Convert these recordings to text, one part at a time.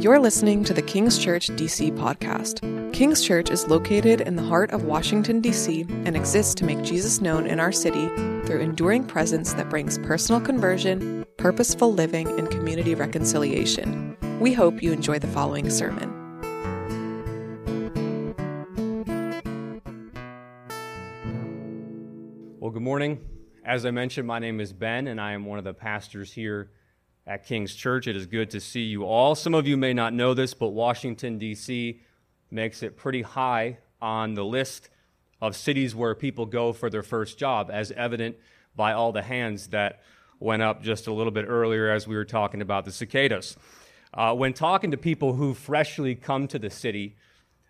You're listening to the King's Church DC podcast. King's Church is located in the heart of Washington, D.C., and exists to make Jesus known in our city through enduring presence that brings personal conversion, purposeful living, and community reconciliation. We hope you enjoy the following sermon. Well, good morning. As I mentioned, my name is Ben, and I am one of the pastors here at King's Church. It is good to see you all. Some of you may not know this, but Washington, D.C. makes it pretty high on the list of cities where people go for their first job, as evident by all the hands that went up just a little bit earlier as we were talking about the cicadas. Uh, when talking to people who freshly come to the city,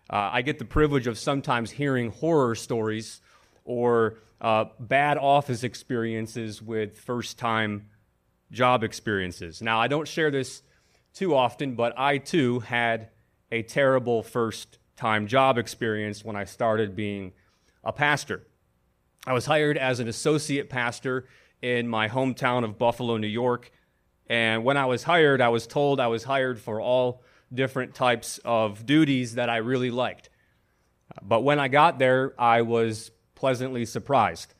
uh, I get the privilege of sometimes hearing horror stories or uh, bad office experiences with first time job experiences. Now, I don't share this too often, but I too had a terrible first time job experience when I started being a pastor. I was hired as an associate pastor in my hometown of Buffalo, New York. And when I was hired, I was told I was hired for all different types of duties that I really liked. But when I got there, I was pleasantly surprised.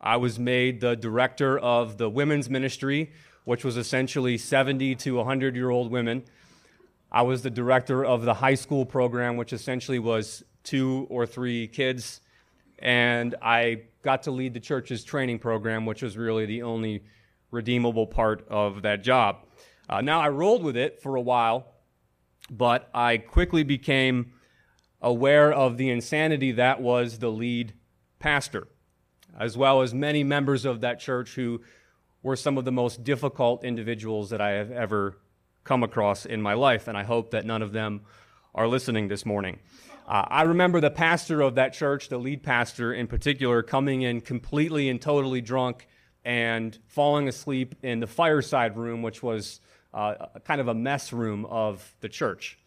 I was made the director of the women's ministry, which was essentially 70 to 100 year old women. I was the director of the high school program, which essentially was two or three kids. And I got to lead the church's training program, which was really the only redeemable part of that job. Uh, now, I rolled with it for a while, but I quickly became aware of the insanity that was the lead pastor as well as many members of that church who were some of the most difficult individuals that I have ever come across in my life, and I hope that none of them are listening this morning. Uh, I remember the pastor of that church, the lead pastor in particular, coming in completely and totally drunk and falling asleep in the fireside room, which was uh, kind of a mess room of the church.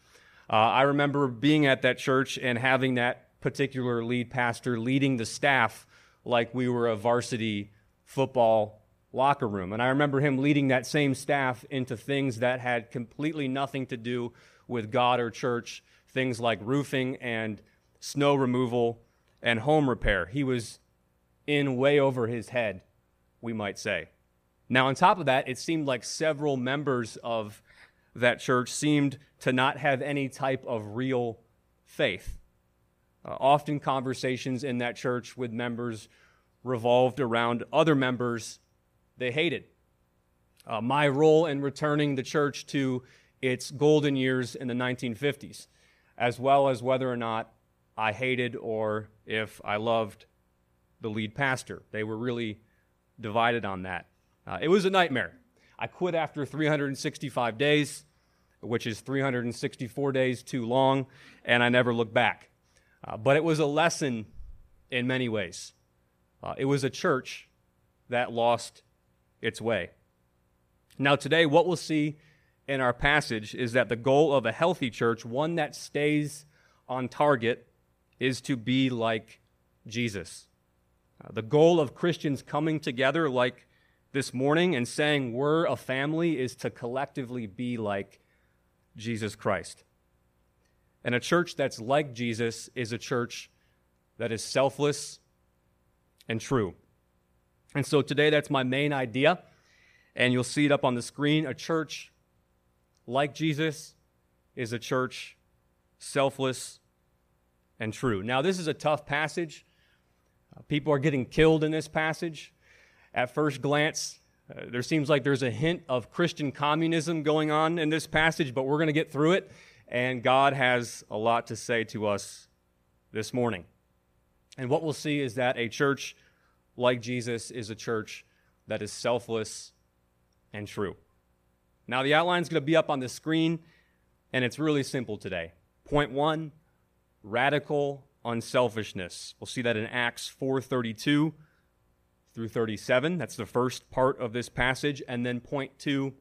Uh, I remember being at that church and having that particular lead pastor leading the staff like we were a varsity football locker room. And I remember him leading that same staff into things that had completely nothing to do with God or church, things like roofing and snow removal and home repair. He was in way over his head, we might say. Now, on top of that, it seemed like several members of that church seemed to not have any type of real faith. Uh, often conversations in that church with members revolved around other members they hated. Uh, my role in returning the church to its golden years in the 1950s, as well as whether or not I hated or if I loved the lead pastor. They were really divided on that. Uh, it was a nightmare. I quit after 365 days, which is 364 days too long, and I never looked back. Uh, but it was a lesson in many ways. Uh, it was a church that lost its way. Now, today, what we'll see in our passage is that the goal of a healthy church, one that stays on target, is to be like Jesus. Uh, the goal of Christians coming together like this morning and saying we're a family is to collectively be like Jesus Christ. And a church that's like Jesus is a church that is selfless and true. And so today, that's my main idea. And you'll see it up on the screen. A church like Jesus is a church selfless and true. Now, this is a tough passage. Uh, people are getting killed in this passage. At first glance, uh, there seems like there's a hint of Christian communism going on in this passage, but we're going to get through it and God has a lot to say to us this morning. And what we'll see is that a church like Jesus is a church that is selfless and true. Now, the outline is going to be up on the screen, and it's really simple today. Point one radical unselfishness. We'll see that in Acts 4:32 through 37. That's the first part of this passage. And then point two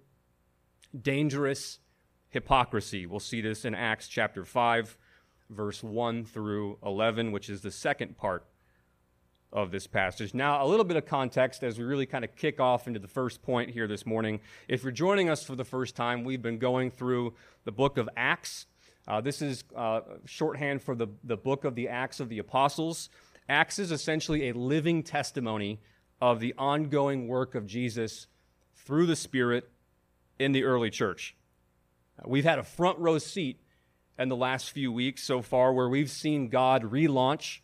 dangerous hypocrisy. We'll see this in Acts chapter 5, verse 1 through 11, which is the second part of this passage. Now, a little bit of context as we really kind of kick off into the first point here this morning. If you're joining us for the first time, we've been going through the book of Acts. Uh, this is uh, shorthand for the, the book of the Acts of the Apostles. Acts is essentially a living testimony of the ongoing work of Jesus through the Spirit in the early church. We've had a front row seat in the last few weeks so far where we've seen God relaunch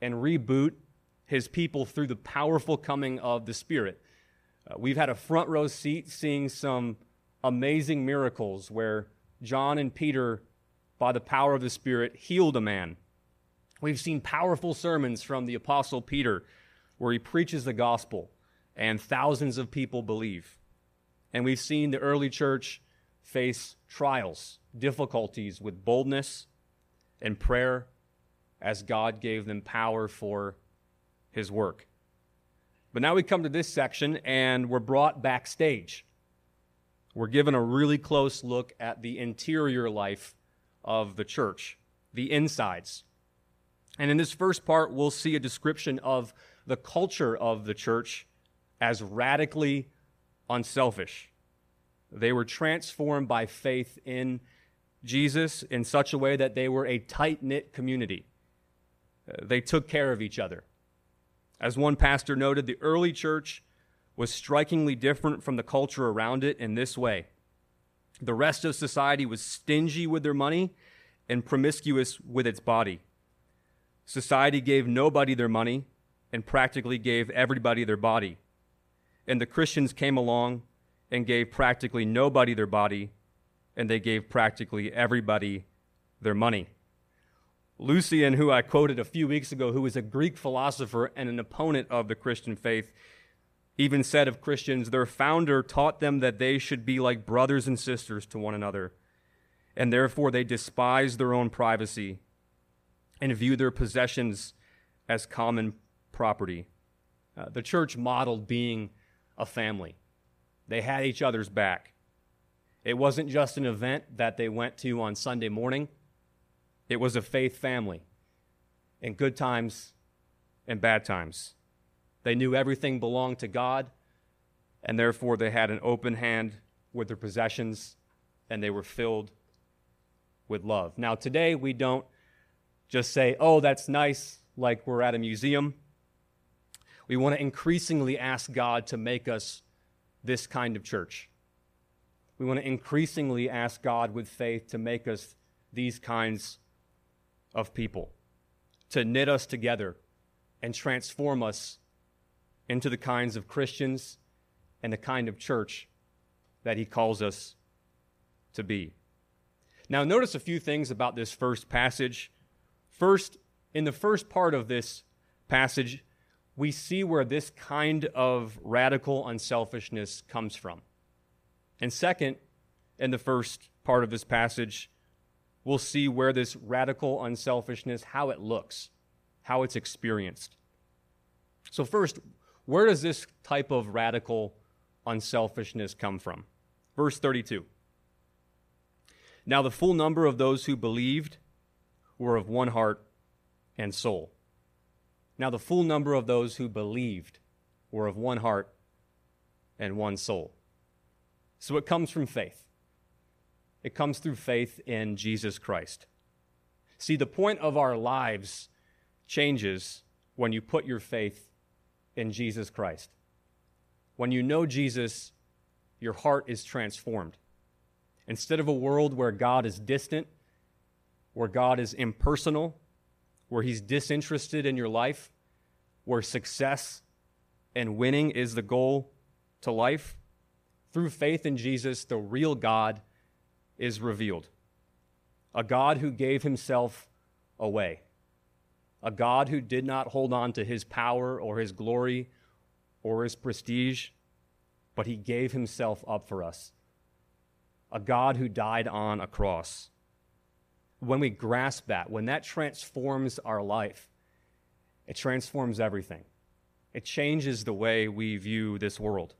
and reboot his people through the powerful coming of the Spirit. Uh, we've had a front row seat seeing some amazing miracles where John and Peter, by the power of the Spirit, healed a man. We've seen powerful sermons from the Apostle Peter where he preaches the gospel and thousands of people believe. And we've seen the early church face trials, difficulties with boldness and prayer as God gave them power for his work. But now we come to this section and we're brought backstage. We're given a really close look at the interior life of the church, the insides. And in this first part, we'll see a description of the culture of the church as radically unselfish. They were transformed by faith in Jesus in such a way that they were a tight knit community. Uh, they took care of each other. As one pastor noted, the early church was strikingly different from the culture around it in this way the rest of society was stingy with their money and promiscuous with its body. Society gave nobody their money and practically gave everybody their body. And the Christians came along and gave practically nobody their body, and they gave practically everybody their money. Lucian, who I quoted a few weeks ago, who was a Greek philosopher and an opponent of the Christian faith, even said of Christians, their founder taught them that they should be like brothers and sisters to one another, and therefore they despise their own privacy and view their possessions as common property. Uh, the church modeled being a family. They had each other's back. It wasn't just an event that they went to on Sunday morning, it was a faith family in good times and bad times. They knew everything belonged to God, and therefore they had an open hand with their possessions, and they were filled with love. Now, today we don't just say, oh, that's nice, like we're at a museum. We want to increasingly ask God to make us this kind of church. We want to increasingly ask God with faith to make us these kinds of people, to knit us together and transform us into the kinds of Christians and the kind of church that He calls us to be. Now, notice a few things about this first passage. First, in the first part of this passage, we see where this kind of radical unselfishness comes from. And second, in the first part of this passage, we'll see where this radical unselfishness, how it looks, how it's experienced. So, first, where does this type of radical unselfishness come from? Verse 32. Now, the full number of those who believed were of one heart and soul. Now, the full number of those who believed were of one heart and one soul. So it comes from faith. It comes through faith in Jesus Christ. See, the point of our lives changes when you put your faith in Jesus Christ. When you know Jesus, your heart is transformed. Instead of a world where God is distant, where God is impersonal, where He's disinterested in your life, where success and winning is the goal to life, through faith in Jesus, the real God is revealed. A God who gave Himself away. A God who did not hold on to His power or His glory or His prestige, but He gave Himself up for us. A God who died on a cross when we grasp that, when that transforms our life, it transforms everything. It changes the way we view this world.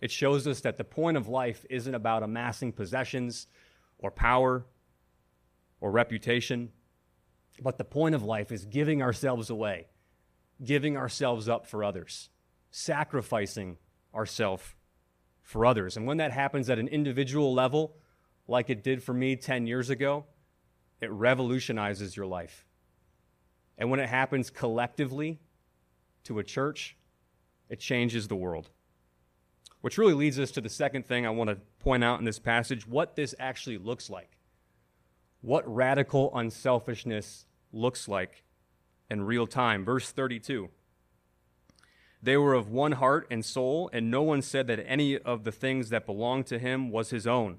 It shows us that the point of life isn't about amassing possessions or power or reputation, but the point of life is giving ourselves away giving ourselves up for others, sacrificing ourselves for others. And when that happens at an individual level, like it did for me 10 years ago, it revolutionizes your life. And when it happens collectively to a church, it changes the world. Which really leads us to the second thing I want to point out in this passage what this actually looks like. What radical unselfishness looks like in real time. Verse 32. They were of one heart and soul, and no one said that any of the things that belonged to him was his own,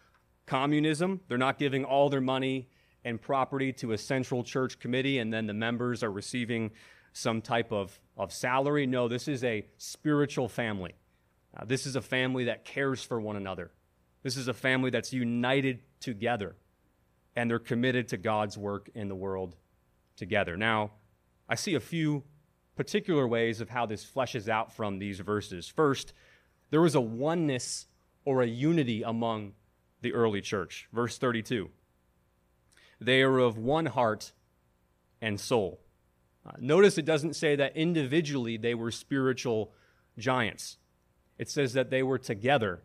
communism. They're not giving all their money and property to a central church committee and then the members are receiving some type of, of salary. No, this is a spiritual family. Uh, this is a family that cares for one another. This is a family that's united together and they're committed to God's work in the world together. Now, I see a few particular ways of how this fleshes out from these verses. First, there was a oneness or a unity among the early church. Verse 32 They are of one heart and soul. Uh, notice it doesn't say that individually they were spiritual giants, it says that they were together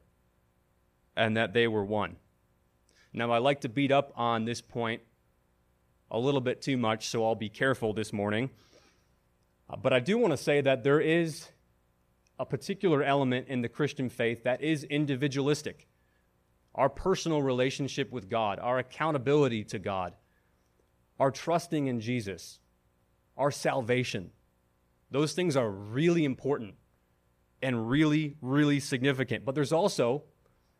and that they were one. Now, I like to beat up on this point a little bit too much, so I'll be careful this morning. Uh, but I do want to say that there is a particular element in the Christian faith that is individualistic. Our personal relationship with God, our accountability to God, our trusting in Jesus, our salvation. Those things are really important and really, really significant. But there's also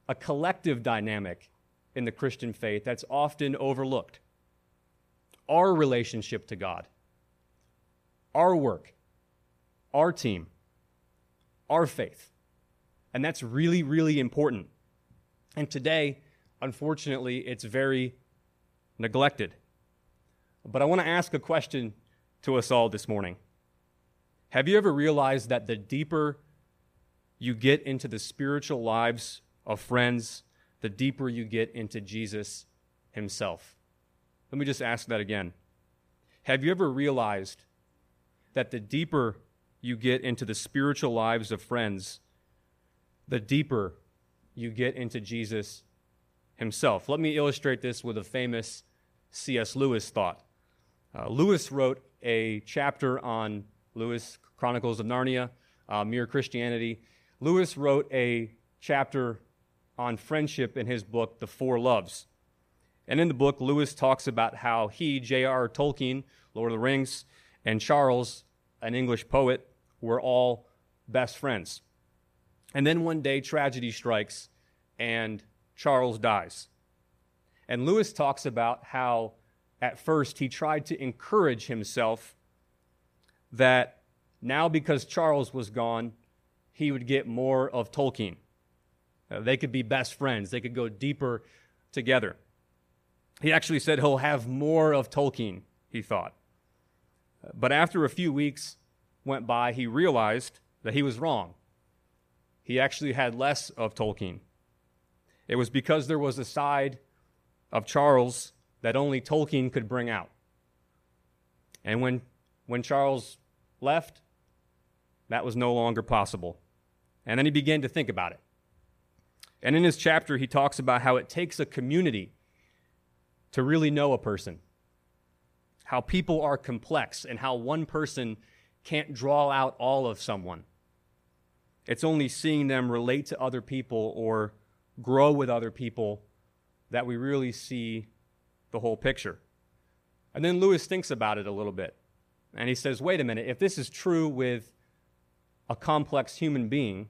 a collective dynamic in the Christian faith that's often overlooked our relationship to God our work, our team, our faith. And that's really, really important. And today, unfortunately, it's very neglected. But I want to ask a question to us all this morning. Have you ever realized that the deeper you get into the spiritual lives of friends, the deeper you get into Jesus himself? Let me just ask that again. Have you ever realized that the deeper you get into the spiritual lives of friends, the deeper you get into Jesus himself. Let me illustrate this with a famous C.S. Lewis thought. Uh, Lewis wrote a chapter on Lewis Chronicles of Narnia, uh, Mere Christianity. Lewis wrote a chapter on friendship in his book, The Four Loves. And in the book, Lewis talks about how he, J.R. Tolkien, Lord of the Rings, and Charles an English poet, were all best friends. And then one day, tragedy strikes and Charles dies. And Lewis talks about how at first he tried to encourage himself that now, because Charles was gone, he would get more of Tolkien. Uh, they could be best friends, they could go deeper together. He actually said he'll have more of Tolkien, he thought. But after a few weeks went by, he realized that he was wrong. He actually had less of Tolkien. It was because there was a side of Charles that only Tolkien could bring out. And when, when Charles left, that was no longer possible. And then he began to think about it. And in his chapter, he talks about how it takes a community to really know a person how people are complex and how one person can't draw out all of someone. It's only seeing them relate to other people or grow with other people that we really see the whole picture. And then Lewis thinks about it a little bit. And he says, wait a minute, if this is true with a complex human being,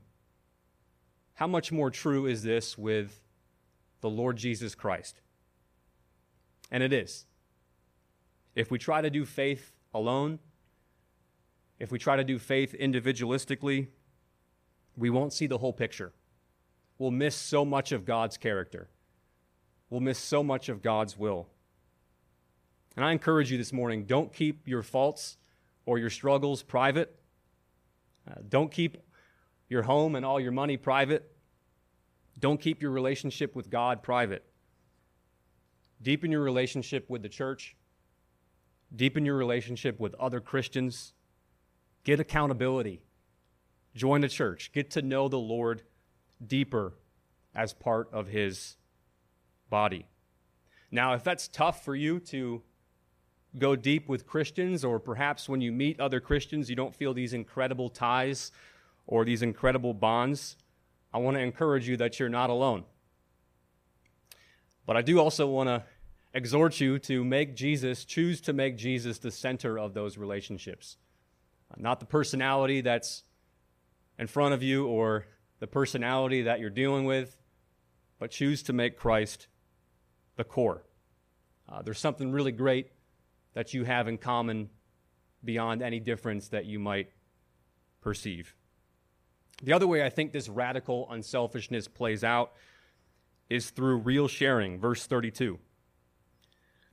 how much more true is this with the Lord Jesus Christ? And it is. If we try to do faith alone, if we try to do faith individualistically, we won't see the whole picture. We'll miss so much of God's character. We'll miss so much of God's will. And I encourage you this morning don't keep your faults or your struggles private. Uh, don't keep your home and all your money private. Don't keep your relationship with God private. Deepen your relationship with the church. Deepen your relationship with other Christians. Get accountability. Join the church. Get to know the Lord deeper as part of his body. Now, if that's tough for you to go deep with Christians, or perhaps when you meet other Christians, you don't feel these incredible ties or these incredible bonds, I want to encourage you that you're not alone. But I do also want to exhort you to make Jesus, choose to make Jesus the center of those relationships. Not the personality that's in front of you or the personality that you're dealing with, but choose to make Christ the core. Uh, there's something really great that you have in common beyond any difference that you might perceive. The other way I think this radical unselfishness plays out is through real sharing. Verse 32.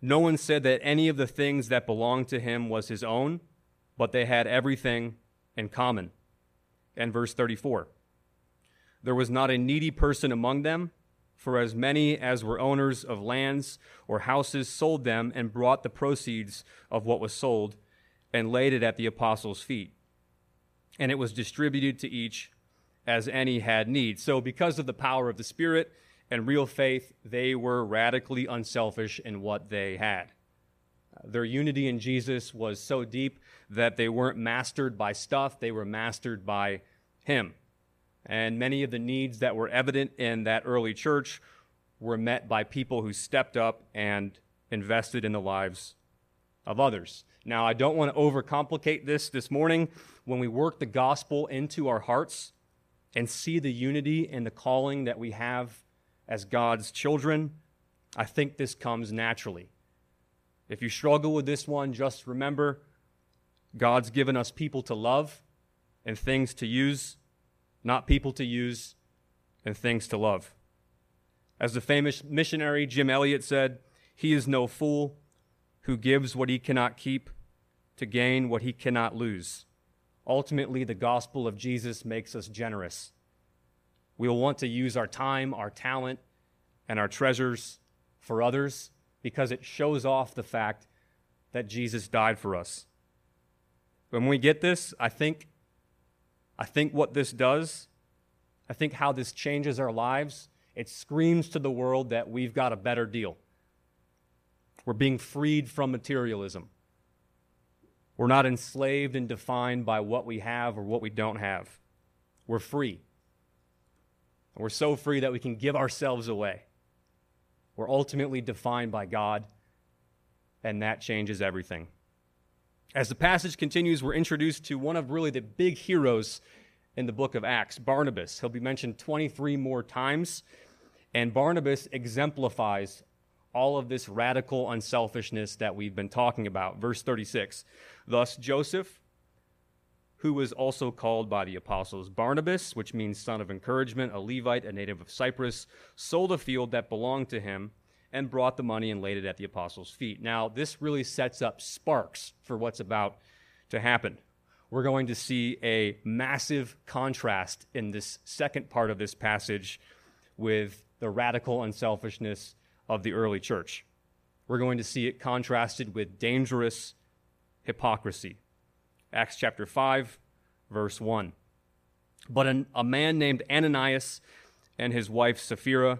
No one said that any of the things that belonged to him was his own, but they had everything in common. And verse 34. There was not a needy person among them, for as many as were owners of lands or houses sold them and brought the proceeds of what was sold and laid it at the apostles' feet. And it was distributed to each as any had need. So, because of the power of the Spirit and real faith, they were radically unselfish in what they had. Their unity in Jesus was so deep that they weren't mastered by stuff, they were mastered by Him. And many of the needs that were evident in that early church were met by people who stepped up and invested in the lives of others. Now, I don't want to overcomplicate this this morning. When we work the gospel into our hearts and see the unity and the calling that we have as God's children, I think this comes naturally. If you struggle with this one, just remember God's given us people to love and things to use not people to use, and things to love. As the famous missionary Jim Elliot said, he is no fool who gives what he cannot keep to gain what he cannot lose. Ultimately, the gospel of Jesus makes us generous. We will want to use our time, our talent, and our treasures for others because it shows off the fact that Jesus died for us. When we get this, I think I think what this does, I think how this changes our lives, it screams to the world that we've got a better deal. We're being freed from materialism. We're not enslaved and defined by what we have or what we don't have. We're free. we're so free that we can give ourselves away. We're ultimately defined by God, and that changes everything. As the passage continues, we're introduced to one of really the big heroes in the book of Acts, Barnabas. He'll be mentioned 23 more times, and Barnabas exemplifies all of this radical unselfishness that we've been talking about. Verse 36 Thus, Joseph, who was also called by the apostles Barnabas, which means son of encouragement, a Levite, a native of Cyprus, sold a field that belonged to him and brought the money and laid it at the apostles' feet. Now, this really sets up sparks for what's about to happen. We're going to see a massive contrast in this second part of this passage with the radical unselfishness of the early church. We're going to see it contrasted with dangerous hypocrisy. Acts chapter 5, verse 1. But an, a man named Ananias and his wife Sapphira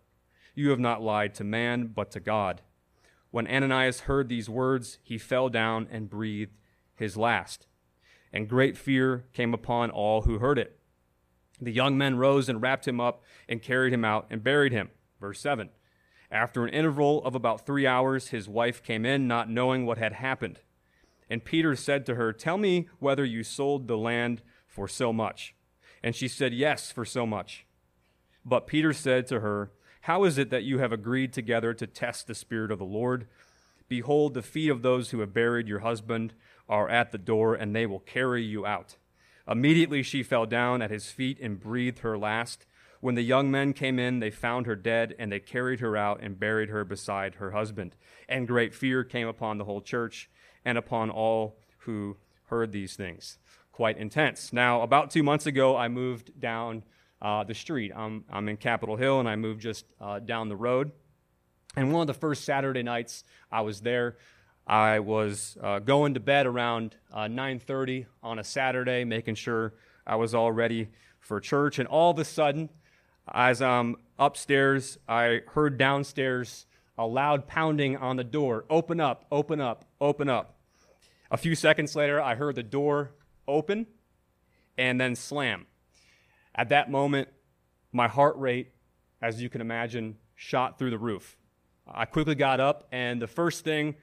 You have not lied to man, but to God. When Ananias heard these words, he fell down and breathed his last. and great fear came upon all who heard it. The young men rose and wrapped him up and carried him out and buried him. Verse 7. After an interval of about three hours, his wife came in, not knowing what had happened. And Peter said to her, Tell me whether you sold the land for so much. And she said, Yes, for so much. But Peter said to her, How is it that you have agreed together to test the Spirit of the Lord? Behold, the feet of those who have buried your husband are at the door, and they will carry you out. Immediately she fell down at his feet and breathed her last. When the young men came in, they found her dead, and they carried her out and buried her beside her husband. And great fear came upon the whole church and upon all who heard these things. Quite intense. Now, about two months ago, I moved down uh, the street. I'm, I'm in Capitol Hill, and I moved just uh, down the road. And one of the first Saturday nights I was there, I was uh, going to bed around 9:30 uh, on a Saturday, making sure I was all ready for church. And all of a sudden, as I'm upstairs, I heard downstairs a loud pounding on the door. Open up, open up, open up. A few seconds later, I heard the door open and then slam. At that moment, my heart rate, as you can imagine, shot through the roof. I quickly got up, and the first thing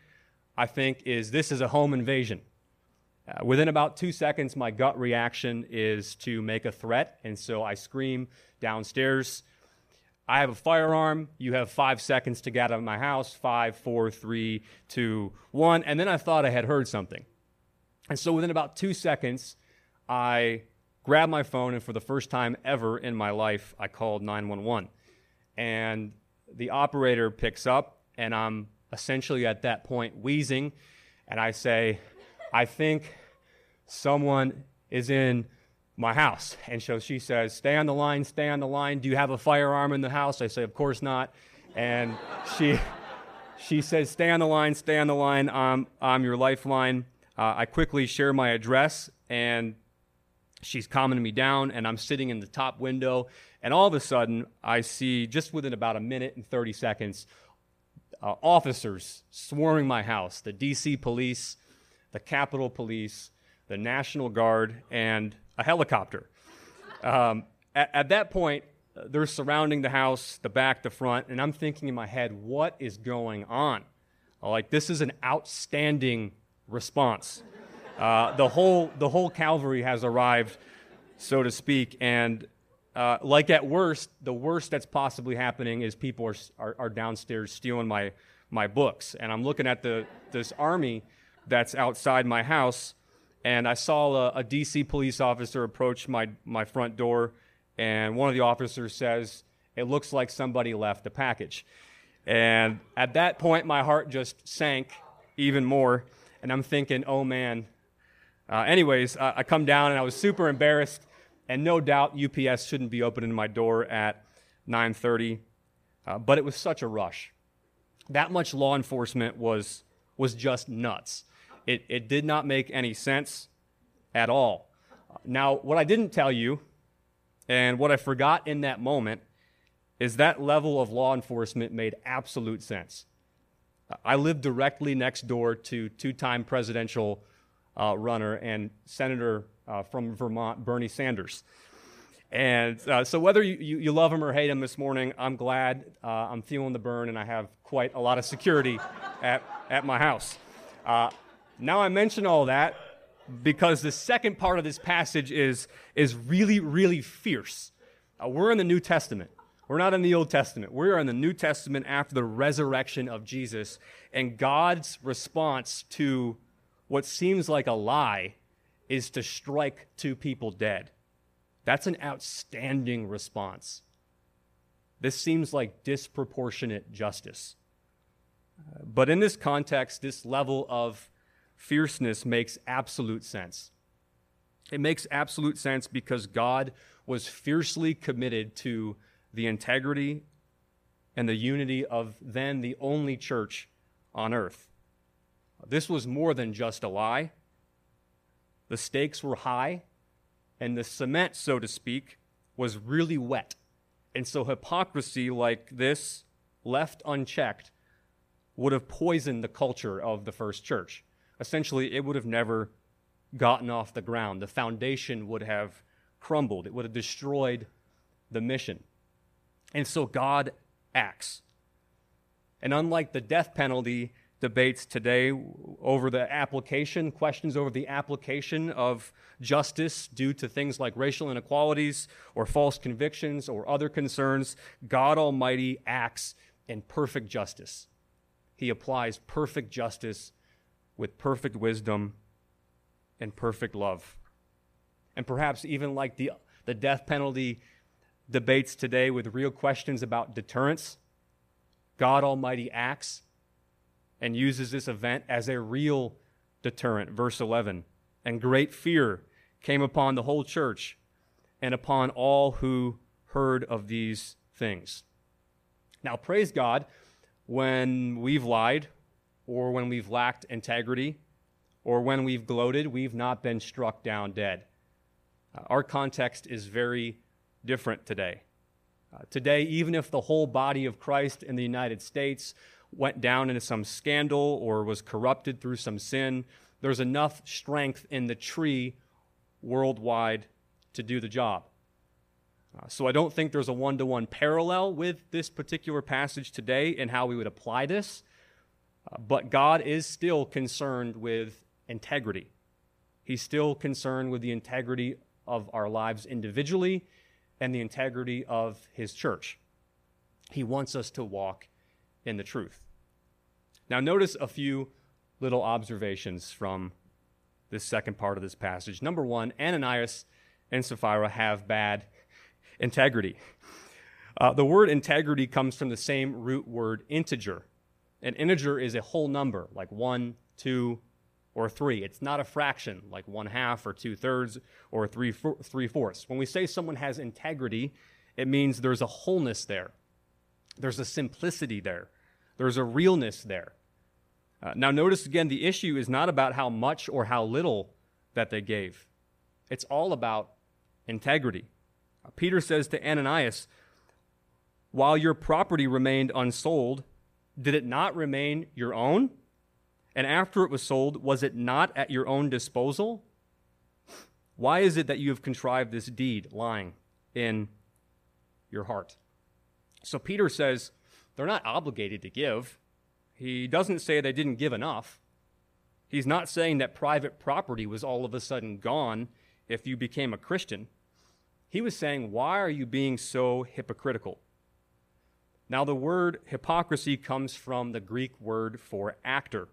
I think is this is a home invasion. Uh, within about two seconds, my gut reaction is to make a threat, and so I scream downstairs. I have a firearm. You have five seconds to get out of my house. Five, four, three, two, one. And then I thought I had heard something. And so within about two seconds, I grabbed my phone, and for the first time ever in my life, I called 911. And the operator picks up, and I'm essentially at that point wheezing, and I say, I think someone is in my house. And so she says, Stay on the line, stay on the line. Do you have a firearm in the house? I say, Of course not. And she, she says, Stay on the line, stay on the line. I'm, I'm your lifeline. Uh, I quickly share my address, and she's calming me down, and I'm sitting in the top window. And all of a sudden, I see just within about a minute and 30 seconds, uh, officers swarming my house the DC police, the Capitol Police, the National Guard, and a helicopter. Um, at, at, that point, they're surrounding the house, the back, the front, and I'm thinking in my head, what is going on? Like, this is an outstanding response. Uh, the, whole, the whole cavalry has arrived, so to speak, and uh, like at worst, the worst that's possibly happening is people are, are, are, downstairs stealing my, my books. And I'm looking at the, this army that's outside my house, and I saw a, a DC police officer approach my, my front door, and one of the officers says, It looks like somebody left a package. And at that point, my heart just sank even more, and I'm thinking, oh man. Uh, anyways, uh, I come down and I was super embarrassed and no doubt UPS shouldn't be opening my door at 9:30, uh, but it was such a rush. That much law enforcement was was just nuts. It it did not make any sense at all. Now, what I didn't tell you, and what I forgot in that moment, is that level of law enforcement made absolute sense. I lived directly next door to two-time presidential uh, runner and Senator uh, from Vermont, Bernie Sanders. And uh, so, whether you, you, you, love him or hate him this morning, I'm glad uh, I'm feeling the burn and I have quite a lot of security at, at my house. Uh, now, I mention all that because the second part of this passage is, is really, really fierce. Uh, we're in the New Testament. We're not in the Old Testament. We're in the New Testament after the resurrection of Jesus. And God's response to what seems like a lie is to strike two people dead. That's an outstanding response. This seems like disproportionate justice. But in this context, this level of fierceness makes absolute sense. It makes absolute sense because God was fiercely committed to the integrity and the unity of then the only church on earth. This was more than just a lie. The stakes were high, and the cement, so to speak, was really wet. And so hypocrisy like this, left unchecked, would have poisoned the culture of the first church. Essentially, it would have never gotten off the ground. The foundation would have crumbled, it would have destroyed the mission. And so God acts. And unlike the death penalty debates today over the application, questions over the application of justice due to things like racial inequalities or false convictions or other concerns, God Almighty acts in perfect justice. He applies perfect justice with perfect wisdom and perfect love. And perhaps even like the, the death penalty debates today with real questions about deterrence, God Almighty acts and uses this event as a real deterrent. Verse 11 And great fear came upon the whole church and upon all who heard of these things. Now, praise God when we've lied or when we've lacked integrity or when we've gloated, we've not been struck down dead. Uh, our context is very different today. Uh, today, even if the whole body of Christ in the United States went down into some scandal or was corrupted through some sin, there's enough strength in the tree worldwide to do the job. Uh, so I don't think there's a one to one parallel with this particular passage today and how we would apply this. Uh, but God is still concerned with integrity. He's still concerned with the integrity of our lives individually and the integrity of his church. He wants us to walk in the truth. Now, notice a few little observations from this second part of this passage. Number one, Ananias and Sapphira have bad integrity. Uh, the word integrity comes from the same root word integer. An integer is a whole number, like one, two, or three. It's not a fraction, like one half or two thirds or three, three fourths. When we say someone has integrity, it means there's a wholeness there, there's a simplicity there, there's a realness there. Uh, now, notice again, the issue is not about how much or how little that they gave, it's all about integrity. Uh, Peter says to Ananias, While your property remained unsold, did it not remain your own? And after it was sold, was it not at your own disposal? Why is it that you have contrived this deed lying in your heart? So Peter says they're not obligated to give. He doesn't say they didn't give enough. He's not saying that private property was all of a sudden gone if you became a Christian. He was saying, Why are you being so hypocritical? Now, the word hypocrisy comes from the Greek word for actor.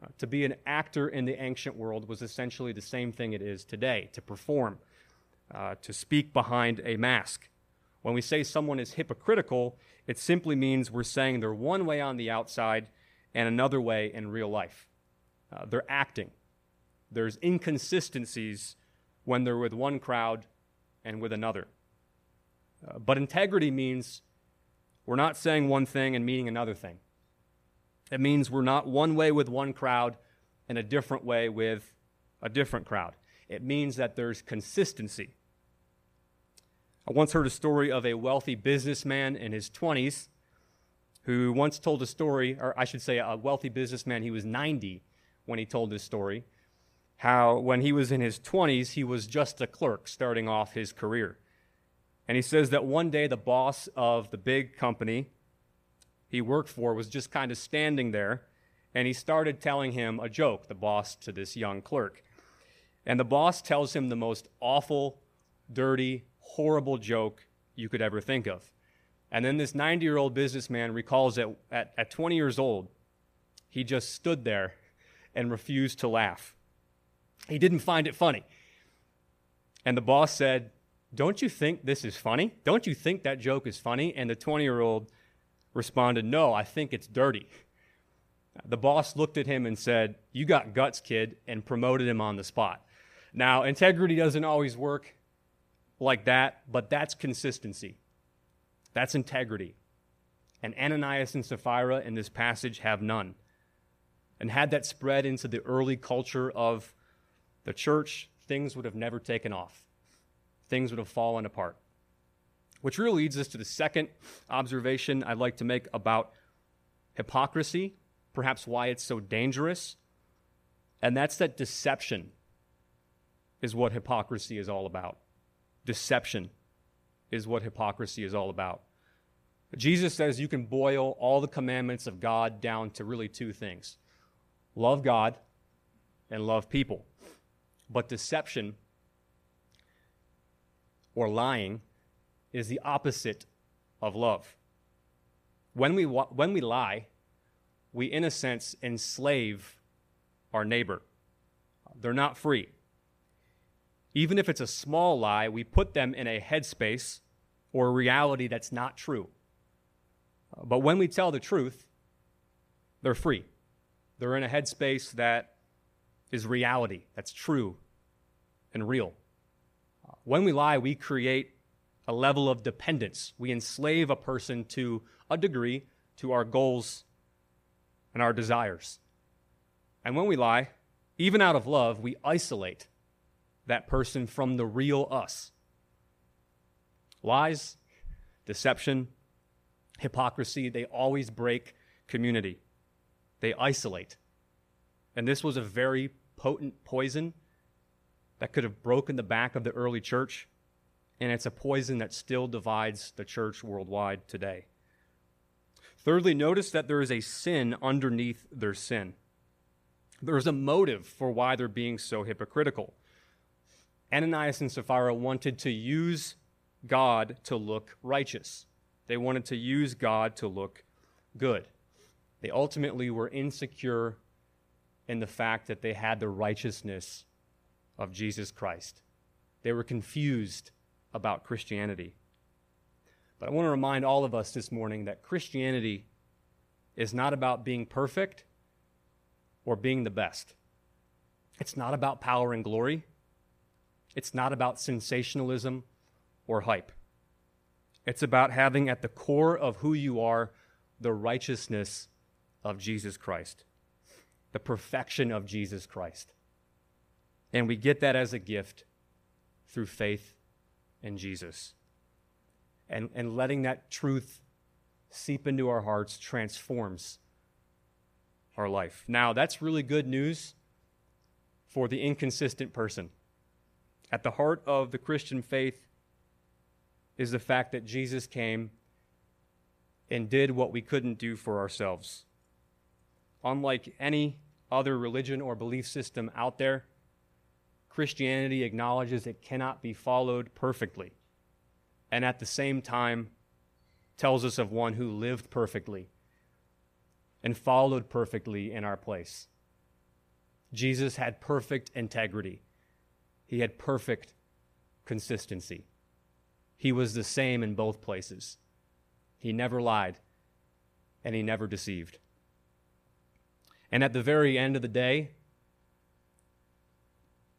Uh, to be an actor in the ancient world was essentially the same thing it is today to perform, uh, to speak behind a mask. When we say someone is hypocritical, it simply means we're saying they're one way on the outside and another way in real life. Uh, they're acting. There's inconsistencies when they're with one crowd and with another. Uh, but integrity means we're not saying one thing and meaning another thing. It means we're not one way with one crowd and a different way with a different crowd. It means that there's consistency. I once heard a story of a wealthy businessman in his 20s who once told a story, or I should say, a wealthy businessman, he was 90 when he told this story, how when he was in his 20s, he was just a clerk starting off his career. And he says that one day the boss of the big company he worked for was just kind of standing there, and he started telling him a joke, the boss to this young clerk. And the boss tells him the most awful, dirty, horrible joke you could ever think of. And then this 90 year old businessman recalls that at, at 20 years old, he just stood there and refused to laugh. He didn't find it funny. And the boss said, Don't you think this is funny? Don't you think that joke is funny? And the 20 year old responded, No, I think it's dirty. The boss looked at him and said, You got guts, kid, and promoted him on the spot. Now, integrity doesn't always work like that, but that's consistency. That's integrity. And Ananias and Sapphira in this passage have none. And had that spread into the early culture of the church, things would have never taken off. Things would have fallen apart. Which really leads us to the second observation I'd like to make about hypocrisy, perhaps why it's so dangerous. And that's that deception is what hypocrisy is all about. Deception is what hypocrisy is all about. Jesus says you can boil all the commandments of God down to really two things love God and love people. But deception or lying is the opposite of love. When we, when we lie, we, in a sense, enslave our neighbor. They're not free. Even if it's a small lie, we put them in a headspace or a reality that's not true. But when we tell the truth, they're free. They're in a headspace that is reality, that's true and real. When we lie, we create a level of dependence. We enslave a person to a degree to our goals and our desires. And when we lie, even out of love, we isolate that person from the real us. Lies, deception, hypocrisy, they always break community. They isolate. And this was a very potent poison that could have broken the back of the early church, and it's a poison that still divides the church worldwide today. Thirdly, notice that there is a sin underneath their sin. There's a motive for why they're being so hypocritical. Ananias and Sapphira wanted to use God to look righteous. They wanted to use God to look good. They ultimately were insecure in the fact that they had the righteousness of Jesus Christ. They were confused about Christianity. But I want to remind all of us this morning that Christianity is not about being perfect or being the best. It's not about power and glory. It's not about sensationalism or hype. It's about having at the core of who you are the righteousness of Jesus Christ, the perfection of Jesus Christ. And we get that as a gift through faith in Jesus. And, and letting that truth seep into our hearts transforms our life. Now, that's really good news for the inconsistent person. At the heart of the Christian faith is the fact that Jesus came and did what we couldn't do for ourselves. Unlike any other religion or belief system out there, Christianity acknowledges it cannot be followed perfectly, and at the same time tells us of one who lived perfectly and followed perfectly in our place. Jesus had perfect integrity, he had perfect consistency. He was the same in both places. He never lied, and he never deceived. And at the very end of the day,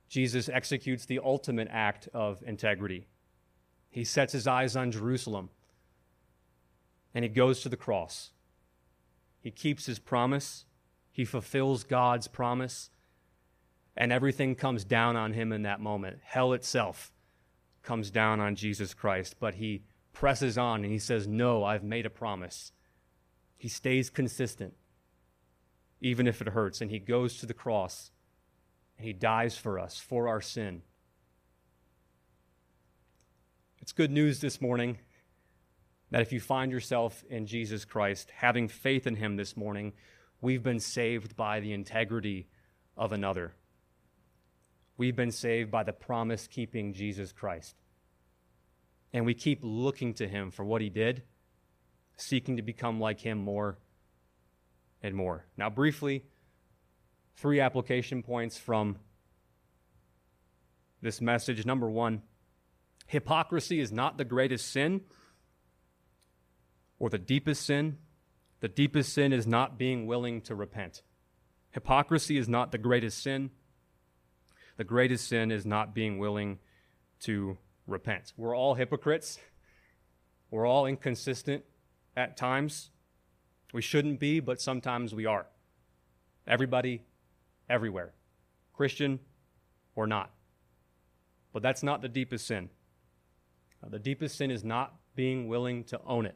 Jesus executes the ultimate act of integrity. He sets his eyes on Jerusalem and he goes to the cross. He keeps his promise, he fulfills God's promise, and everything comes down on him in that moment. Hell itself comes down on Jesus Christ, but he presses on and he says, No, I've made a promise. He stays consistent, even if it hurts, and he goes to the cross and he dies for us, for our sin. It's good news this morning that if you find yourself in Jesus Christ, having faith in him this morning, we've been saved by the integrity of another. We've been saved by the promise keeping Jesus Christ. And we keep looking to him for what he did, seeking to become like him more and more. Now, briefly, three application points from this message. Number one, hypocrisy is not the greatest sin or the deepest sin. The deepest sin is not being willing to repent. Hypocrisy is not the greatest sin. The greatest sin is not being willing to repent. We're all hypocrites. We're all inconsistent at times. We shouldn't be, but sometimes we are. Everybody, everywhere, Christian or not. But that's not the deepest sin. Uh, the deepest sin is not being willing to own it,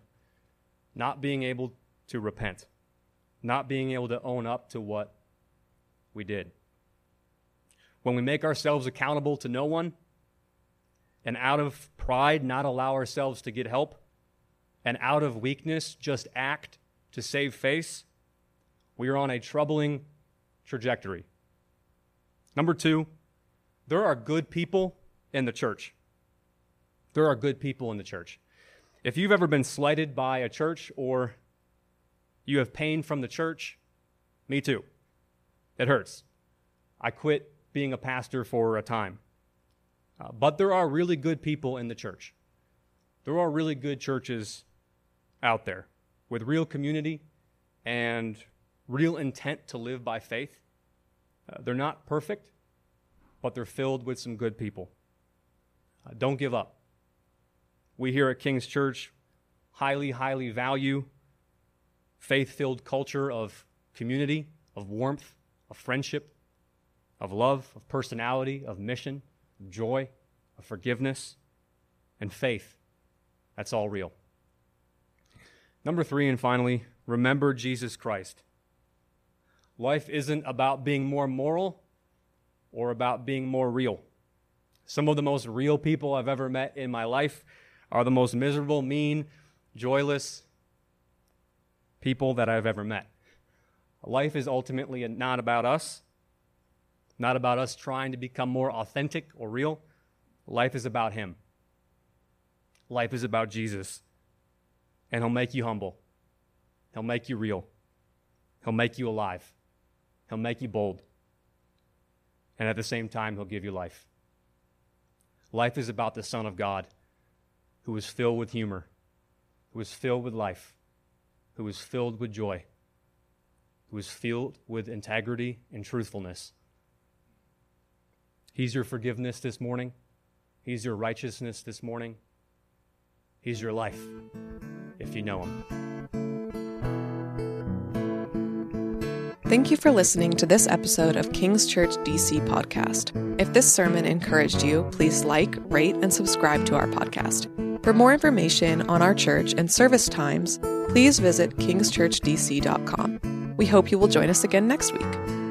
not being able to repent, not being able to own up to what we did. When we make ourselves accountable to no one, and out of pride, not allow ourselves to get help, and out of weakness, just act to save face, we are on a troubling trajectory. Number two, there are good people in the church. There are good people in the church. If you've ever been slighted by a church or you have pain from the church, me too. It hurts. I quit being a pastor for a time. Uh, but there are really good people in the church. There are really good churches out there with real community and real intent to live by faith. Uh, they're not perfect, but they're filled with some good people. Uh, don't give up. We here at King's Church highly, highly value faith filled culture of community, of warmth, of friendship, of love, of personality, of mission, of joy, of forgiveness, and faith. That's all real. Number three, and finally, remember Jesus Christ. Life isn't about being more moral or about being more real. Some of the most real people I've ever met in my life are the most miserable, mean, joyless people that I've ever met. Life is ultimately not about us, not about us trying to become more authentic or real. Life is about Him. Life is about Jesus. And He'll make you humble, He'll make you real, He'll make you alive. He'll make you bold. And at the same time, He'll give you life. Life is about the Son of God who is filled with humor, who is filled with life, who is filled with joy, who is filled with integrity and truthfulness. He's your forgiveness this morning. He's your righteousness this morning. He's your life if you know Him. Thank you for listening to this episode of King's Church DC podcast. If this sermon encouraged you, please like, rate, and subscribe to our podcast. For more information on our church and service times, please visit kingschurchdc.com. We hope you will join us again next week.